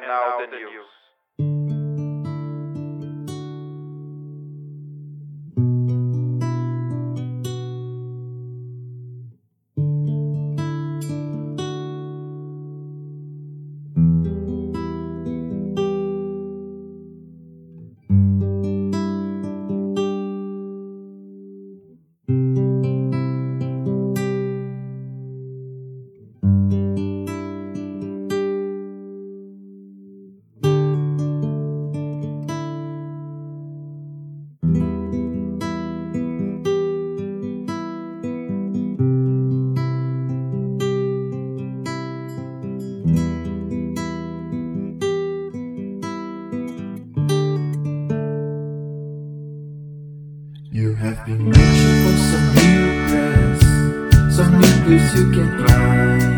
And now the news. Have been reaching for some new grass, some new blues you can.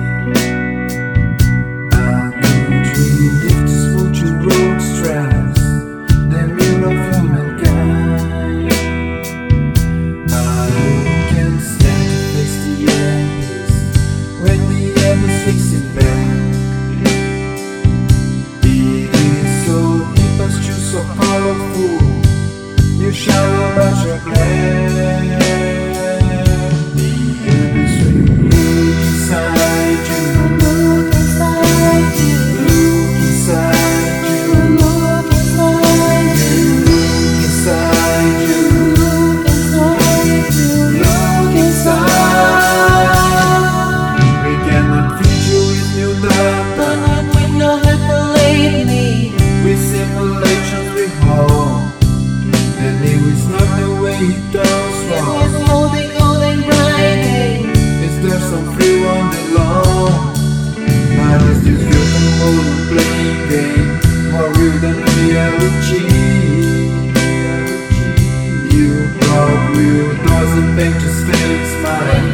The way it does It was holding, holding, riding Is there some free on the law? But is this real and playing game more real than reality? You broke real doesn't make you stay smile.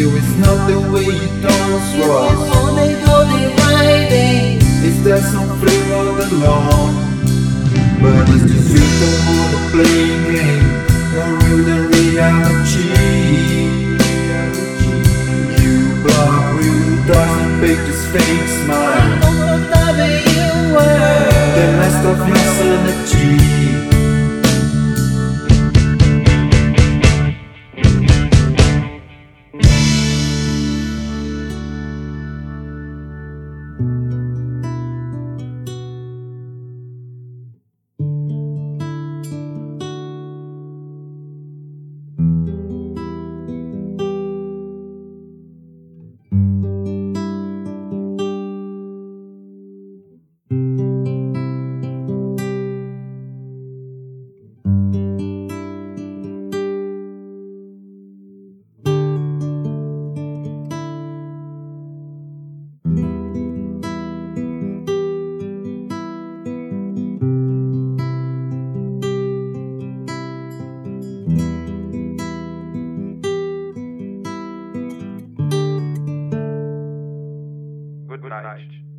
The is not the way it It was was. holding, holding, riding Is there some the law? But it's just you the more the playing game, more real than reality. You block real doesn't fake this fake smile. You The rest of your sanity. Night.